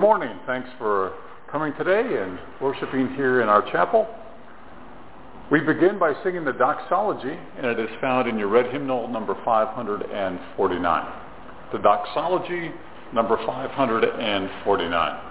Good morning. Thanks for coming today and worshiping here in our chapel. We begin by singing the doxology, and it is found in your red hymnal number 549. The doxology number 549.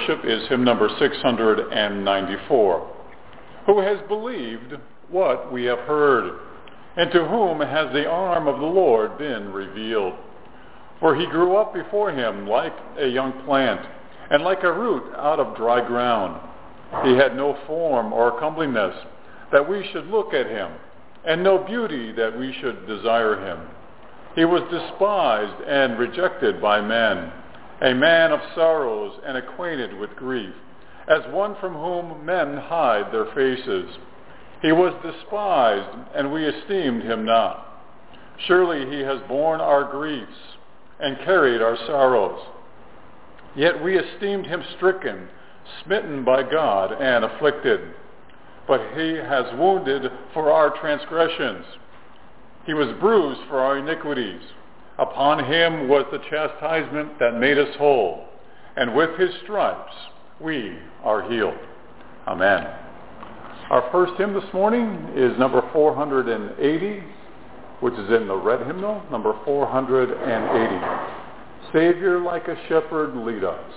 Worship is hymn number 694. Who has believed what we have heard, and to whom has the arm of the Lord been revealed? For he grew up before him like a young plant, and like a root out of dry ground. He had no form or comeliness that we should look at him, and no beauty that we should desire him. He was despised and rejected by men, a man of sorrows and acquainted with grief, as one from whom men hide their faces. He was despised, and we esteemed him not. Surely he has borne our griefs and carried our sorrows. Yet we esteemed him stricken, smitten by God, and afflicted. But he has wounded for our transgressions. He was bruised for our iniquities. Upon him was the chastisement that made us whole, and with his stripes we are healed. Amen. Our first hymn this morning is number 480, which is in the red hymnal, number 480. Savior, like a shepherd, lead us.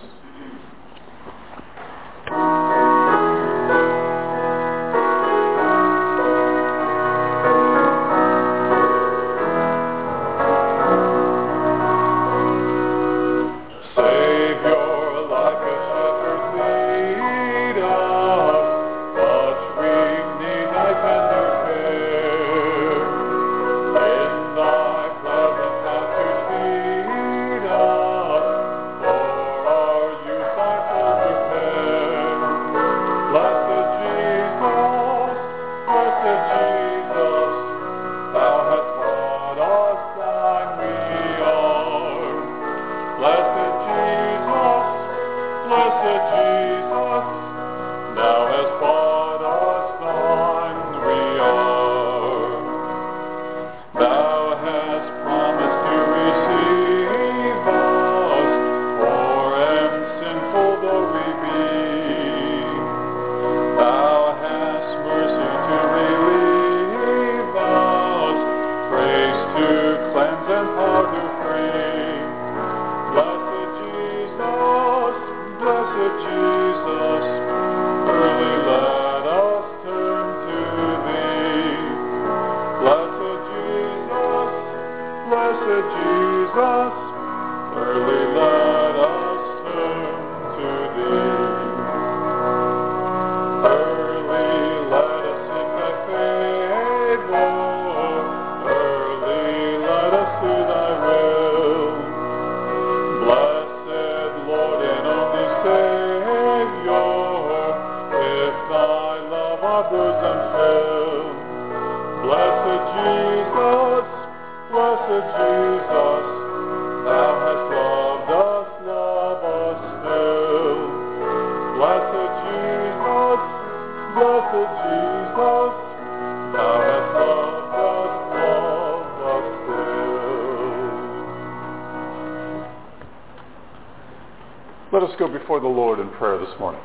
Still. Let us go before the Lord in prayer this morning.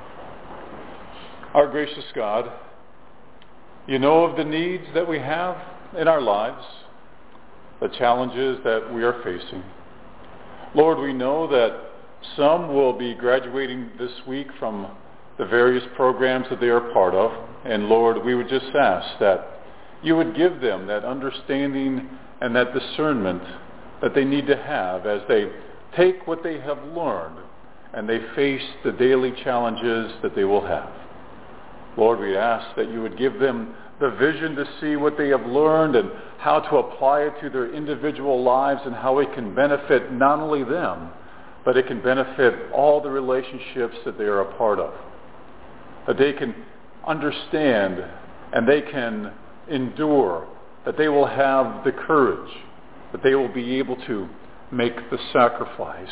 Our gracious God, you know of the needs that we have in our lives, the challenges that we are facing. Lord, we know that some will be graduating this week from the various programs that they are part of. And Lord, we would just ask that you would give them that understanding and that discernment that they need to have as they take what they have learned and they face the daily challenges that they will have. Lord, we ask that you would give them the vision to see what they have learned and how to apply it to their individual lives and how it can benefit not only them, but it can benefit all the relationships that they are a part of. That they can understand and they can endure, that they will have the courage, that they will be able to make the sacrifice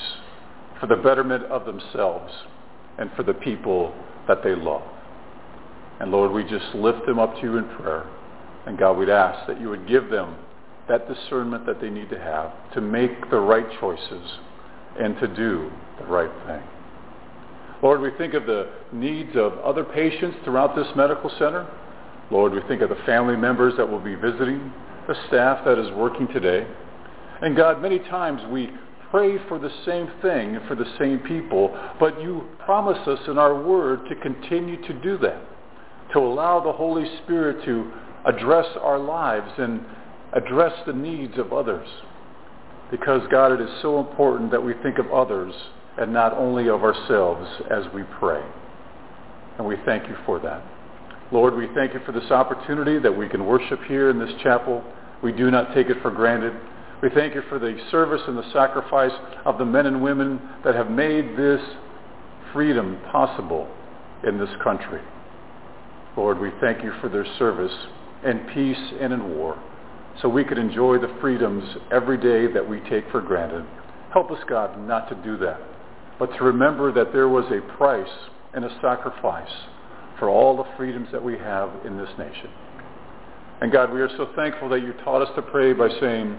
for the betterment of themselves and for the people that they love. And Lord, we just lift them up to you in prayer. And God, we'd ask that you would give them that discernment that they need to have to make the right choices and to do the right thing. Lord, we think of the needs of other patients throughout this medical center. Lord, we think of the family members that will be visiting, the staff that is working today. And God, many times we pray for the same thing for the same people, but you promise us in our word to continue to do that, to allow the Holy Spirit to address our lives and address the needs of others. Because, God, it is so important that we think of others and not only of ourselves as we pray. And we thank you for that. Lord, we thank you for this opportunity that we can worship here in this chapel. We do not take it for granted. We thank you for the service and the sacrifice of the men and women that have made this freedom possible in this country. Lord, we thank you for their service in peace and in war so we could enjoy the freedoms every day that we take for granted. Help us, God, not to do that, but to remember that there was a price and a sacrifice for all the freedoms that we have in this nation. And God, we are so thankful that you taught us to pray by saying,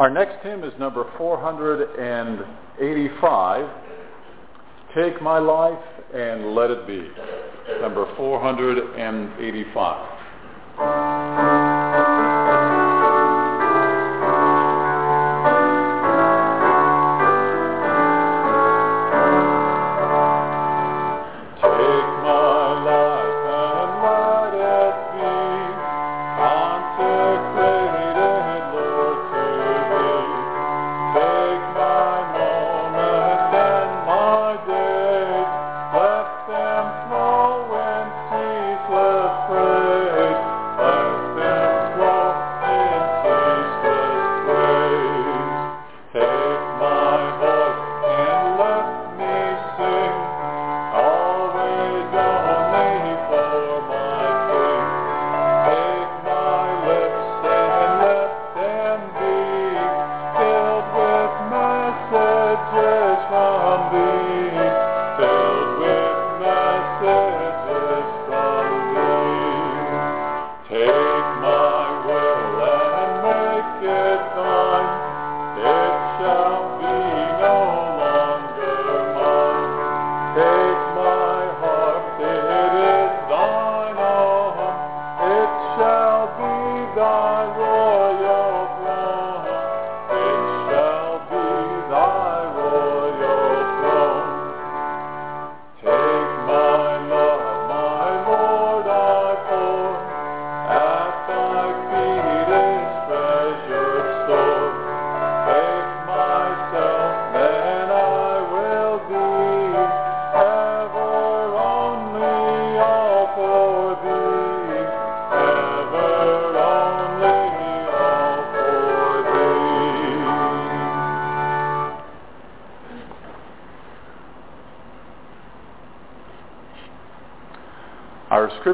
Our next hymn is number 485, Take My Life and Let It Be. Number 485.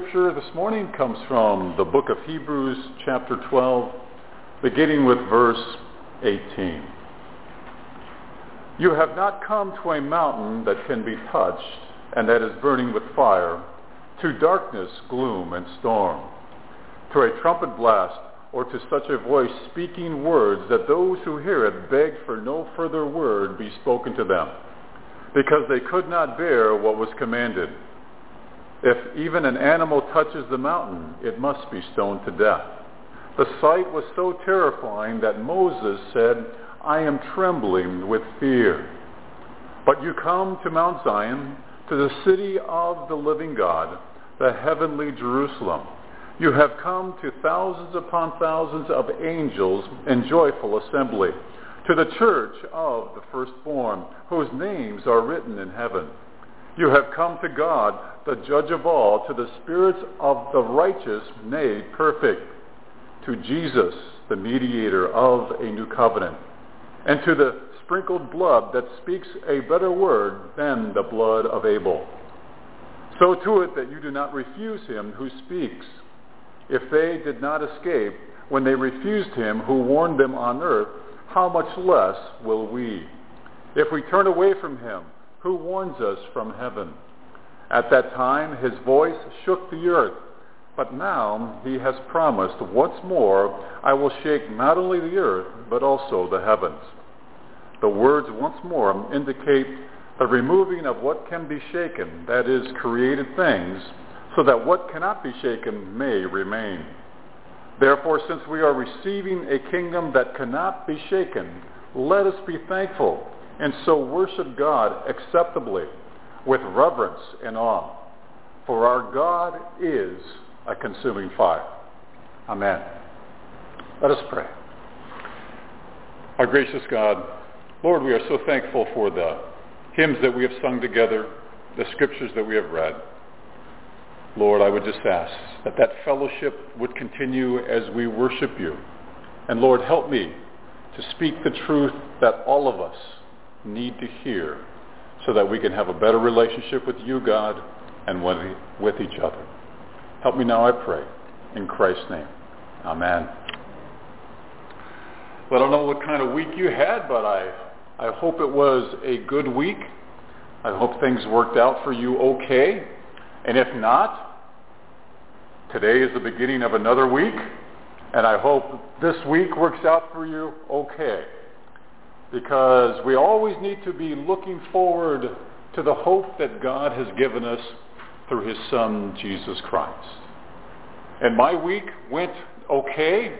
Scripture this morning comes from the book of Hebrews, chapter 12, beginning with verse 18. You have not come to a mountain that can be touched and that is burning with fire, to darkness, gloom, and storm, to a trumpet blast, or to such a voice speaking words that those who hear it beg for no further word be spoken to them, because they could not bear what was commanded. If even an animal touches the mountain, it must be stoned to death. The sight was so terrifying that Moses said, I am trembling with fear. But you come to Mount Zion, to the city of the living God, the heavenly Jerusalem. You have come to thousands upon thousands of angels in joyful assembly, to the church of the firstborn, whose names are written in heaven. You have come to God, the judge of all, to the spirits of the righteous made perfect, to Jesus, the mediator of a new covenant, and to the sprinkled blood that speaks a better word than the blood of Abel. So to it that you do not refuse him who speaks. If they did not escape when they refused him who warned them on earth, how much less will we? If we turn away from him who warns us from heaven. At that time his voice shook the earth, but now he has promised, once more I will shake not only the earth, but also the heavens. The words once more indicate the removing of what can be shaken, that is, created things, so that what cannot be shaken may remain. Therefore, since we are receiving a kingdom that cannot be shaken, let us be thankful and so worship God acceptably with reverence and awe. For our God is a consuming fire. Amen. Let us pray. Our gracious God, Lord, we are so thankful for the hymns that we have sung together, the scriptures that we have read. Lord, I would just ask that that fellowship would continue as we worship you. And Lord, help me to speak the truth that all of us need to hear so that we can have a better relationship with you, God, and with each other. Help me now, I pray. In Christ's name. Amen. Well, I don't know what kind of week you had, but I, I hope it was a good week. I hope things worked out for you okay. And if not, today is the beginning of another week, and I hope this week works out for you okay because we always need to be looking forward to the hope that God has given us through his son, Jesus Christ. And my week went okay,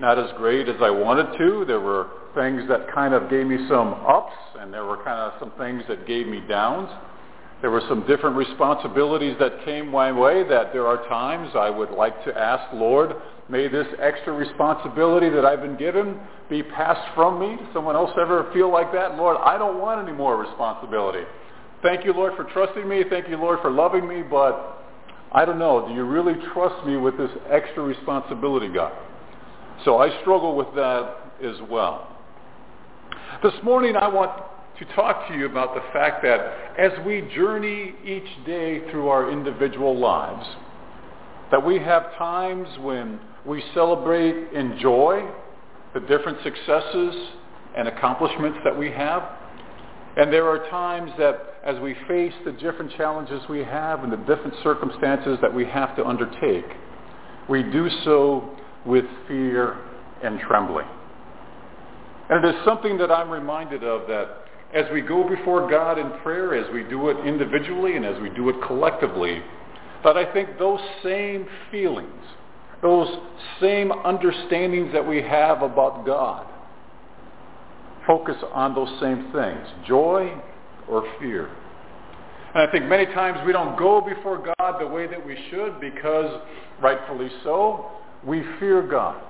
not as great as I wanted to. There were things that kind of gave me some ups, and there were kind of some things that gave me downs. There were some different responsibilities that came my way that there are times I would like to ask, Lord, may this extra responsibility that I've been given be passed from me. Someone else ever feel like that? Lord, I don't want any more responsibility. Thank you, Lord, for trusting me. Thank you, Lord, for loving me. But I don't know. Do you really trust me with this extra responsibility, God? So I struggle with that as well. This morning I want to talk to you about the fact that as we journey each day through our individual lives, that we have times when we celebrate in joy the different successes and accomplishments that we have. And there are times that as we face the different challenges we have and the different circumstances that we have to undertake, we do so with fear and trembling. And it is something that I'm reminded of that as we go before God in prayer, as we do it individually and as we do it collectively, that I think those same feelings those same understandings that we have about God. Focus on those same things, joy or fear. And I think many times we don't go before God the way that we should because, rightfully so, we fear God.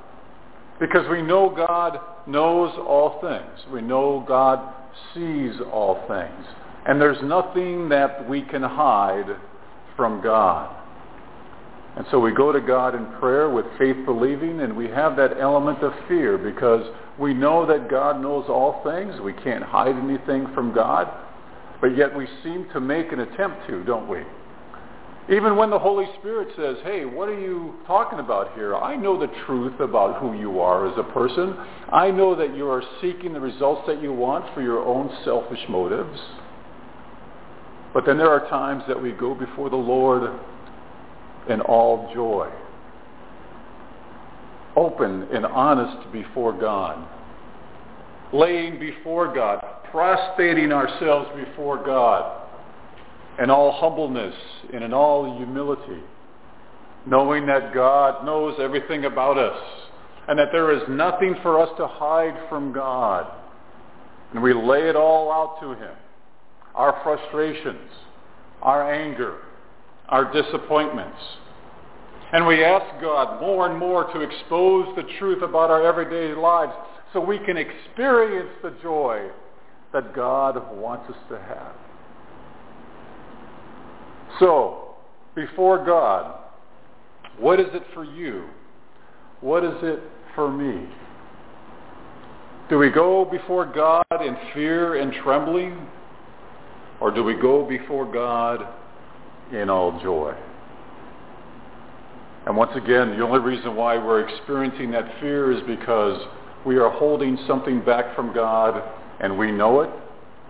Because we know God knows all things. We know God sees all things. And there's nothing that we can hide from God. And so we go to God in prayer with faith believing, and we have that element of fear because we know that God knows all things. We can't hide anything from God. But yet we seem to make an attempt to, don't we? Even when the Holy Spirit says, hey, what are you talking about here? I know the truth about who you are as a person. I know that you are seeking the results that you want for your own selfish motives. But then there are times that we go before the Lord in all joy. Open and honest before God. Laying before God, prostrating ourselves before God. in all humbleness and in all humility, knowing that God knows everything about us and that there is nothing for us to hide from God. And we lay it all out to him. Our frustrations, our anger, our disappointments. And we ask God more and more to expose the truth about our everyday lives so we can experience the joy that God wants us to have. So, before God, what is it for you? What is it for me? Do we go before God in fear and trembling? Or do we go before God in all joy? And once again, the only reason why we're experiencing that fear is because we are holding something back from God and we know it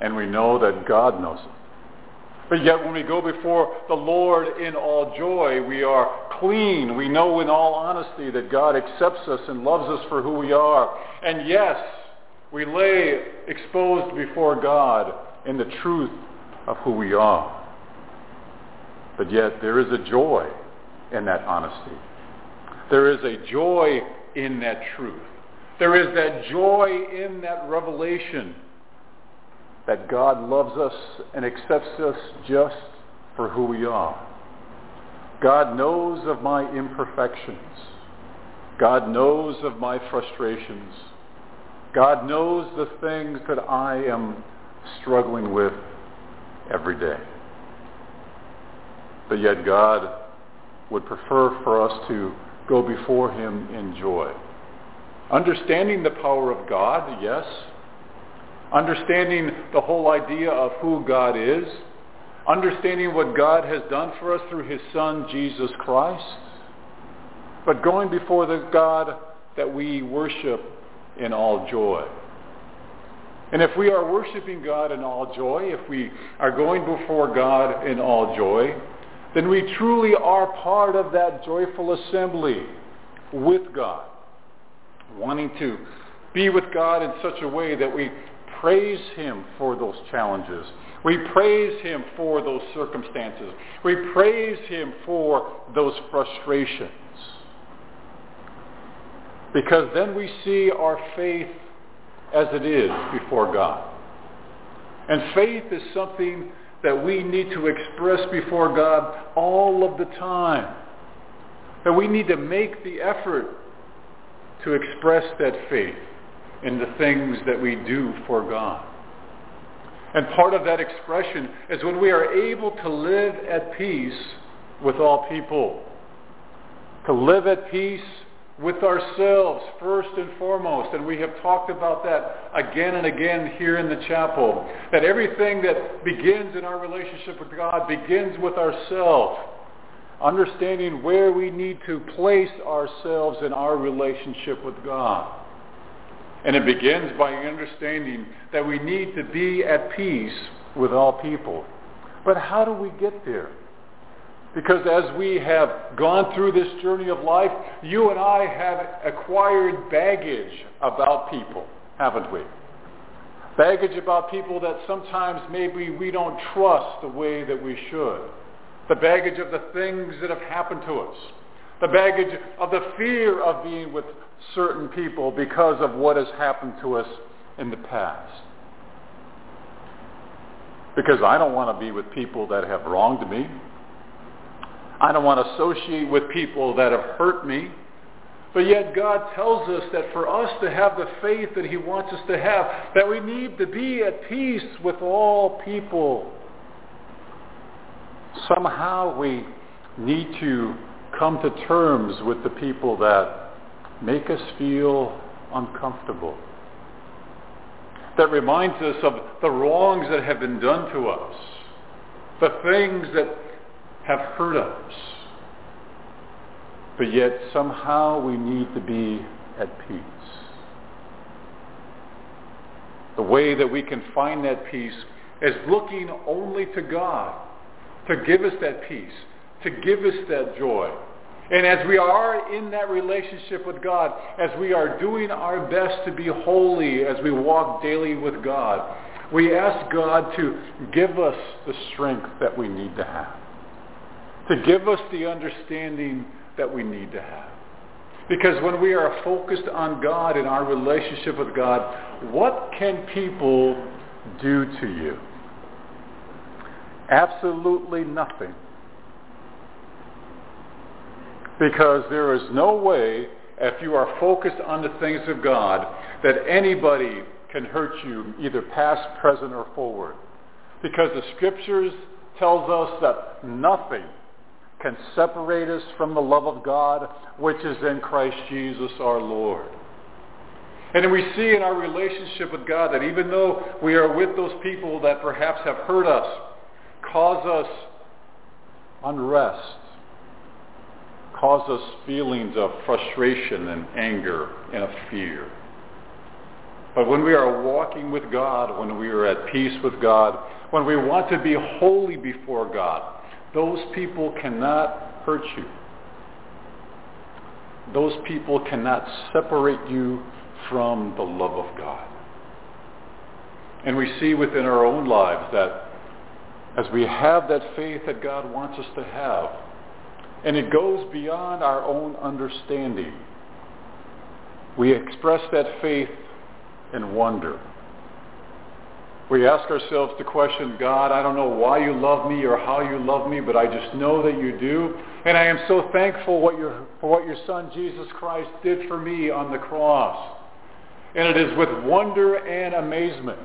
and we know that God knows it. But yet when we go before the Lord in all joy, we are clean. We know in all honesty that God accepts us and loves us for who we are. And yes, we lay exposed before God in the truth of who we are. But yet there is a joy in that honesty. There is a joy in that truth. There is that joy in that revelation that God loves us and accepts us just for who we are. God knows of my imperfections. God knows of my frustrations. God knows the things that I am struggling with every day. But yet God would prefer for us to go before him in joy. Understanding the power of God, yes. Understanding the whole idea of who God is. Understanding what God has done for us through his Son, Jesus Christ. But going before the God that we worship in all joy. And if we are worshiping God in all joy, if we are going before God in all joy, then we truly are part of that joyful assembly with God, wanting to be with God in such a way that we praise him for those challenges. We praise him for those circumstances. We praise him for those frustrations. Because then we see our faith as it is before God. And faith is something that we need to express before God all of the time. That we need to make the effort to express that faith in the things that we do for God. And part of that expression is when we are able to live at peace with all people. To live at peace with ourselves first and foremost. And we have talked about that again and again here in the chapel. That everything that begins in our relationship with God begins with ourselves. Understanding where we need to place ourselves in our relationship with God. And it begins by understanding that we need to be at peace with all people. But how do we get there? Because as we have gone through this journey of life, you and I have acquired baggage about people, haven't we? Baggage about people that sometimes maybe we don't trust the way that we should. The baggage of the things that have happened to us. The baggage of the fear of being with certain people because of what has happened to us in the past. Because I don't want to be with people that have wronged me. I don't want to associate with people that have hurt me. But yet God tells us that for us to have the faith that he wants us to have, that we need to be at peace with all people. Somehow we need to come to terms with the people that make us feel uncomfortable. That reminds us of the wrongs that have been done to us, the things that have hurt us. But yet somehow we need to be at peace. The way that we can find that peace is looking only to God to give us that peace, to give us that joy. And as we are in that relationship with God, as we are doing our best to be holy as we walk daily with God, We ask God to give us the strength that we need to have, to give us the understanding that we need to have. Because when we are focused on God and our relationship with God, what can people do to you? Absolutely nothing. Because there is no way, if you are focused on the things of God, that anybody can hurt you, either past, present, or forward. Because the scriptures tells us that nothing can separate us from the love of God, which is in Christ Jesus our Lord. And we see in our relationship with God that even though we are with those people that perhaps have hurt us, cause us unrest, cause us feelings of frustration and anger and of fear. But when we are walking with God, when we are at peace with God, when we want to be holy before God, those people cannot hurt you. Those people cannot separate you from the love of God. And we see within our own lives that as we have that faith that God wants us to have, and it goes beyond our own understanding, we express that faith in wonder. We ask ourselves the question, God, I don't know why you love me or how you love me, but I just know that you do. And I am so thankful what your, for what your son Jesus Christ did for me on the cross. And it is with wonder and amazement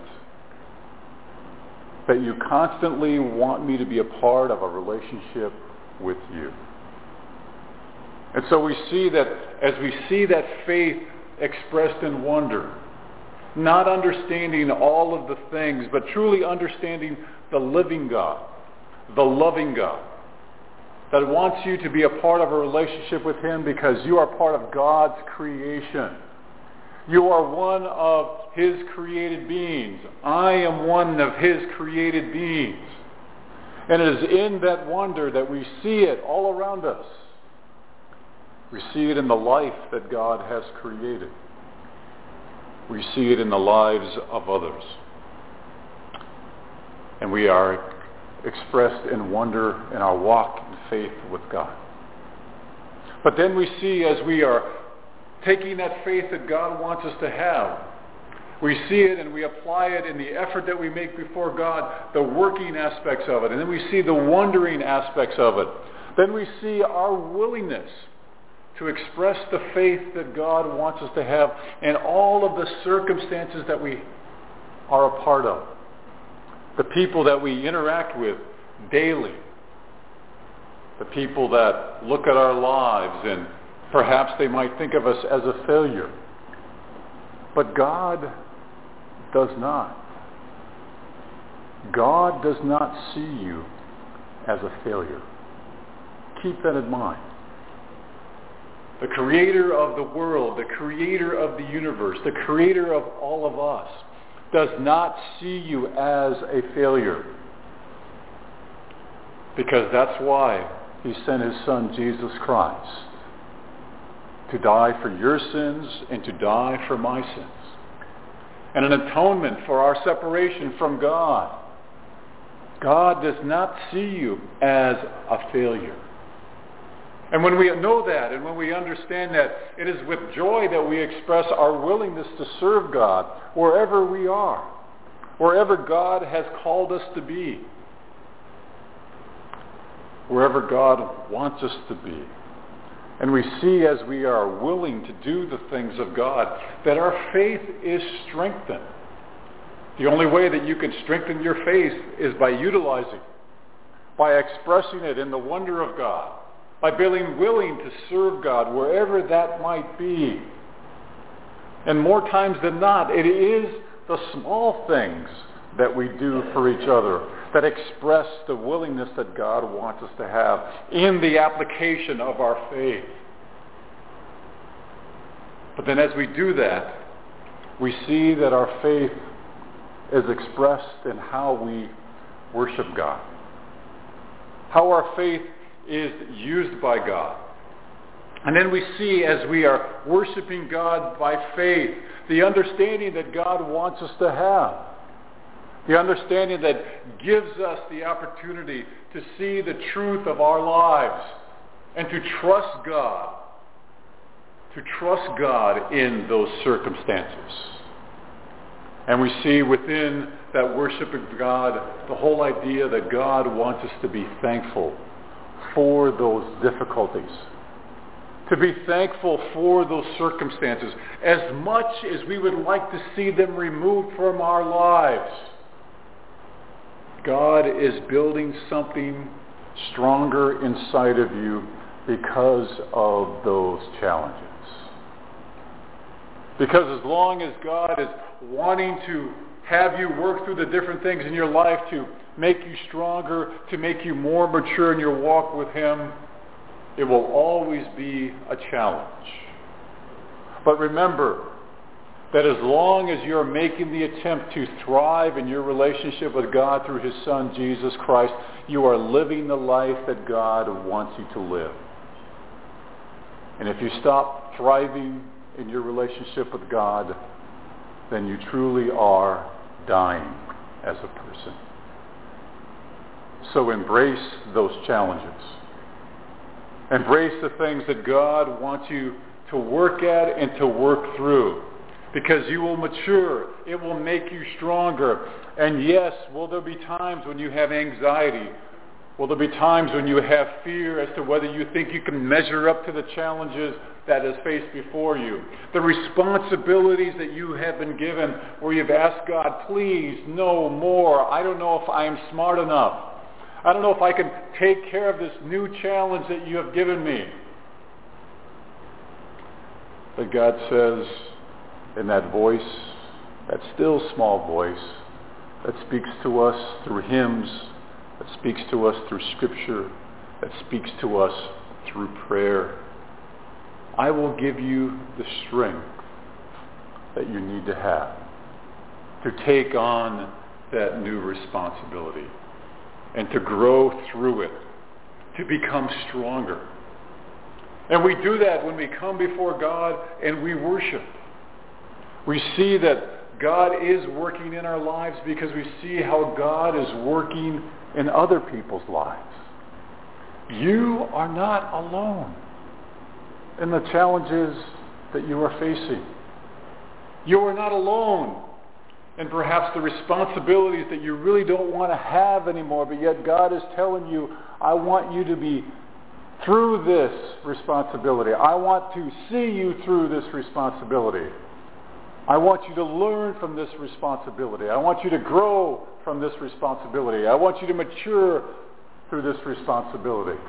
that you constantly want me to be a part of a relationship with you. And so we see that as we see that faith expressed in wonder, not understanding all of the things, but truly understanding the living God, the loving God, that wants you to be a part of a relationship with him because you are part of God's creation. You are one of his created beings. I am one of his created beings. And it is in that wonder that we see it all around us. We see it in the life that God has created. We see it in the lives of others. And we are expressed in wonder in our walk in faith with God. But then we see as we are taking that faith that God wants us to have, we see it and we apply it in the effort that we make before God, the working aspects of it. And then we see the wondering aspects of it. Then we see our willingness to express the faith that God wants us to have in all of the circumstances that we are a part of. The people that we interact with daily. The people that look at our lives and perhaps they might think of us as a failure. But God does not. God does not see you as a failure. Keep that in mind the creator of the world, the creator of the universe, the creator of all of us, does not see you as a failure. Because that's why he sent his son Jesus Christ to die for your sins and to die for my sins. And an atonement for our separation from God. God does not see you as a failure. And when we know that and when we understand that, it is with joy that we express our willingness to serve God wherever we are, wherever God has called us to be, wherever God wants us to be. And we see as we are willing to do the things of God that our faith is strengthened. The only way that you can strengthen your faith is by utilizing, by expressing it in the wonder of God by being willing to serve God wherever that might be. And more times than not, it is the small things that we do for each other that express the willingness that God wants us to have in the application of our faith. But then as we do that, we see that our faith is expressed in how we worship God. How our faith is used by God. And then we see as we are worshiping God by faith, the understanding that God wants us to have. The understanding that gives us the opportunity to see the truth of our lives and to trust God, to trust God in those circumstances. And we see within that worship of God the whole idea that God wants us to be thankful for those difficulties to be thankful for those circumstances as much as we would like to see them removed from our lives. God is building something stronger inside of you because of those challenges. Because as long as God is wanting to have you work through the different things in your life to make you stronger, to make you more mature in your walk with him, it will always be a challenge. But remember that as long as you're making the attempt to thrive in your relationship with God through his son Jesus Christ, you are living the life that God wants you to live. And if you stop thriving in your relationship with God, then you truly are dying as a person. So embrace those challenges. Embrace the things that God wants you to work at and to work through because you will mature. It will make you stronger. And yes, will there be times when you have anxiety? Will there be times when you have fear as to whether you think you can measure up to the challenges that is faced before you? The responsibilities that you have been given where you've asked God, please, no more. I don't know if I am smart enough. I don't know if I can take care of this new challenge that you have given me. But God says in that voice, that still small voice that speaks to us through hymns, that speaks to us through scripture, that speaks to us through prayer, I will give you the strength that you need to have to take on that new responsibility and to grow through it, to become stronger. And we do that when we come before God and we worship. We see that God is working in our lives because we see how God is working in other people's lives. You are not alone in the challenges that you are facing. You are not alone and perhaps the responsibilities that you really don't want to have anymore, but yet God is telling you, I want you to be through this responsibility. I want to see you through this responsibility. I want you to learn from this responsibility. I want you to grow from this responsibility. I want you to mature through this responsibility.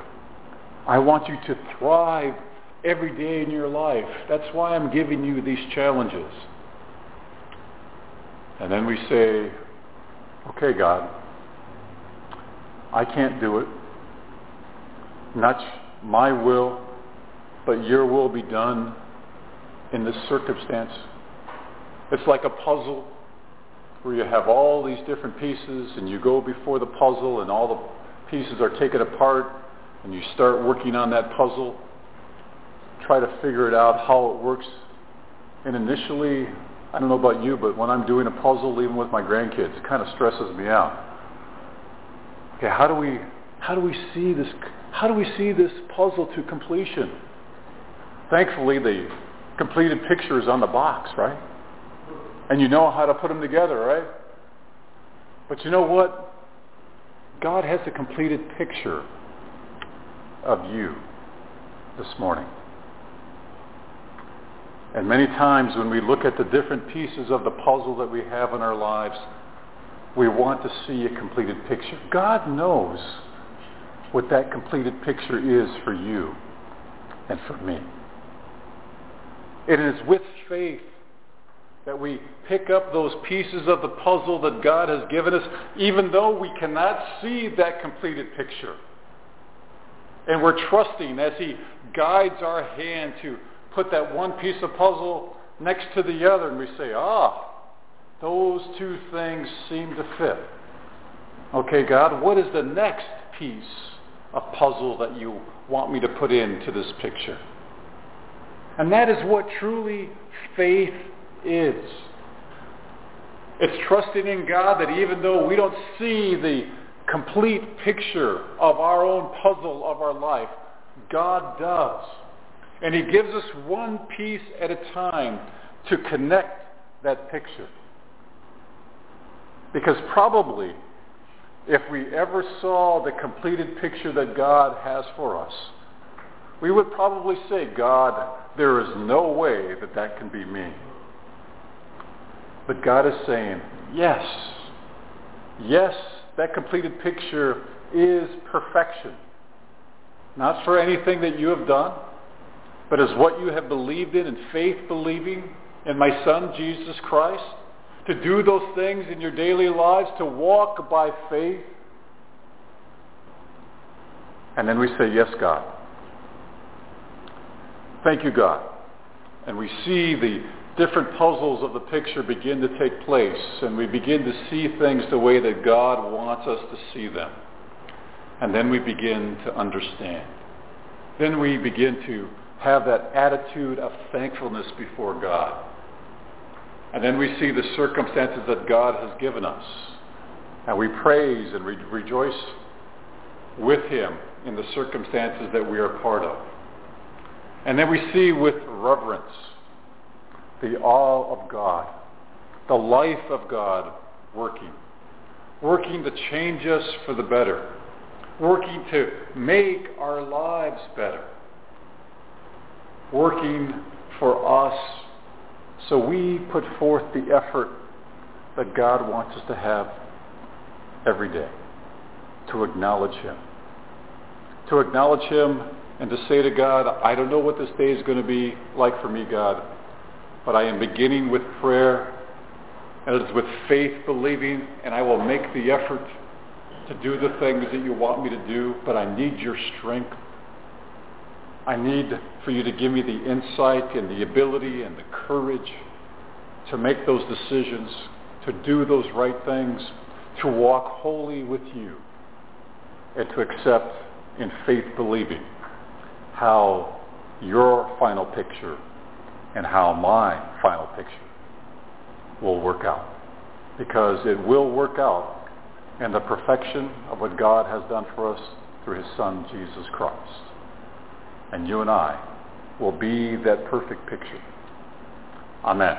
I want you to thrive every day in your life. That's why I'm giving you these challenges. And then we say, okay, God, I can't do it. Not my will, but your will be done in this circumstance. It's like a puzzle where you have all these different pieces and you go before the puzzle and all the pieces are taken apart and you start working on that puzzle, try to figure it out how it works. And initially I don't know about you, but when I'm doing a puzzle, even with my grandkids, it kind of stresses me out. Okay, how do we how do we see this how do we see this puzzle to completion? Thankfully, the completed picture is on the box, right? And you know how to put them together, right? But you know what? God has a completed picture of you this morning. And many times when we look at the different pieces of the puzzle that we have in our lives, we want to see a completed picture. God knows what that completed picture is for you and for me. It is with faith that we pick up those pieces of the puzzle that God has given us, even though we cannot see that completed picture. And we're trusting as he guides our hand to put that one piece of puzzle next to the other and we say, ah, those two things seem to fit. Okay, God, what is the next piece of puzzle that you want me to put into this picture? And that is what truly faith is. It's trusting in God that even though we don't see the complete picture of our own puzzle of our life, God does. And he gives us one piece at a time to connect that picture. Because probably if we ever saw the completed picture that God has for us, we would probably say, God, there is no way that that can be me. But God is saying, yes, yes, that completed picture is perfection. Not for anything that you have done, but as what you have believed in and faith believing in my Son, Jesus Christ, to do those things in your daily lives, to walk by faith. And then we say, yes, God. Thank you, God. And we see the different puzzles of the picture begin to take place, and we begin to see things the way that God wants us to see them. And then we begin to understand. Then we begin to have that attitude of thankfulness before God. And then we see the circumstances that God has given us. And we praise and re- rejoice with him in the circumstances that we are part of. And then we see with reverence the awe of God, the life of God working, working to change us for the better, working to make our lives better, working for us so we put forth the effort that God wants us to have every day to acknowledge him. To acknowledge him and to say to God, I don't know what this day is going to be like for me, God, but I am beginning with prayer and it is with faith believing and I will make the effort to do the things that you want me to do, but I need your strength. I need for you to give me the insight and the ability and the courage to make those decisions, to do those right things, to walk wholly with you, and to accept in faith believing how your final picture and how my final picture will work out. Because it will work out in the perfection of what God has done for us through his Son, Jesus Christ. And you and I will be that perfect picture. Amen.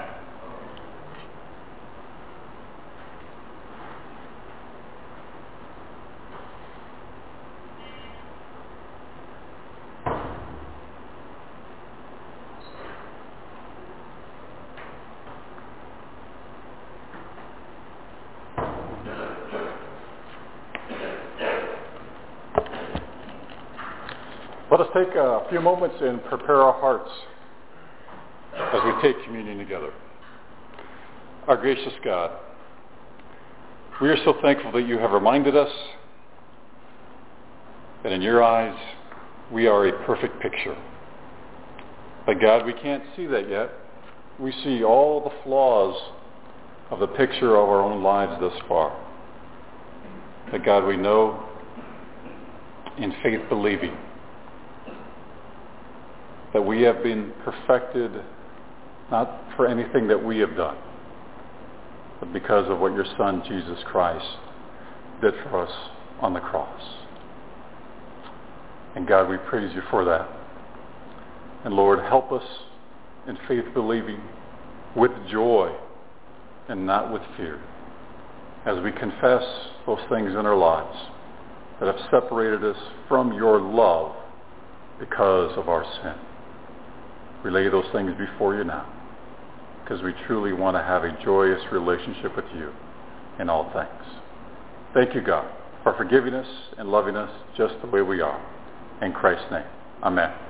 Let us take a few moments and prepare our hearts as we take communion together. Our gracious God, we are so thankful that you have reminded us that in your eyes we are a perfect picture. But God, we can't see that yet. We see all the flaws of the picture of our own lives thus far. But God, we know in faith believing that we have been perfected not for anything that we have done, but because of what your Son, Jesus Christ, did for us on the cross. And God, we praise you for that. And Lord, help us in faith believing with joy and not with fear as we confess those things in our lives that have separated us from your love because of our sin. We lay those things before you now because we truly want to have a joyous relationship with you in all things. Thank you, God, for forgiving us and loving us just the way we are. In Christ's name, amen.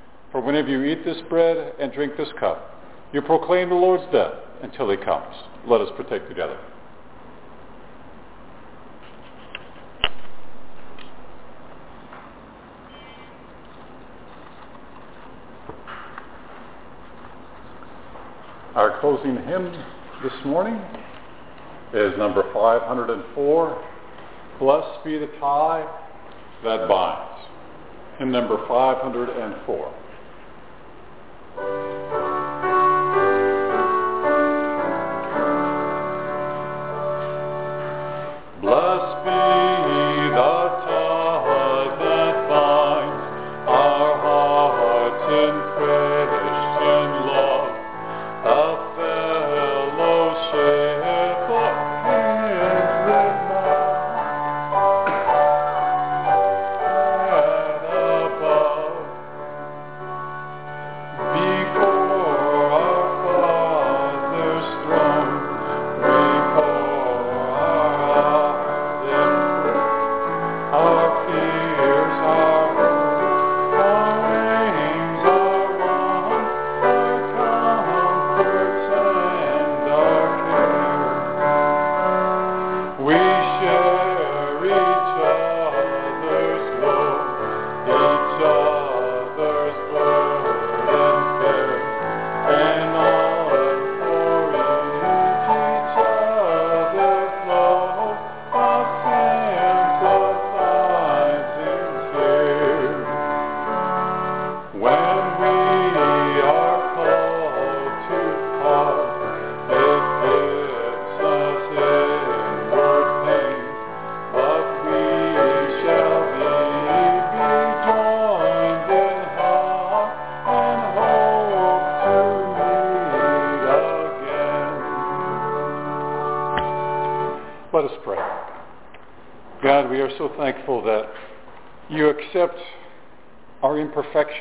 For whenever you eat this bread and drink this cup, you proclaim the Lord's death until he comes. Let us partake together. Our closing hymn this morning is number 504, Blessed be the tie that binds. Hymn number 504.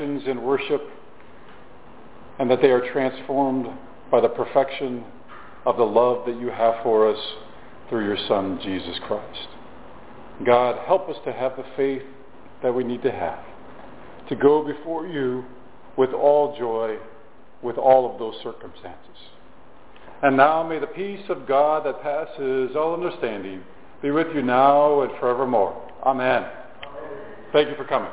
In worship and that they are transformed by the perfection of the love that you have for us through your Son, Jesus Christ. God, help us to have the faith that we need to have, to go before you with all joy, with all of those circumstances. And now may the peace of God that passes all understanding be with you now and forevermore. Amen. Thank you for coming.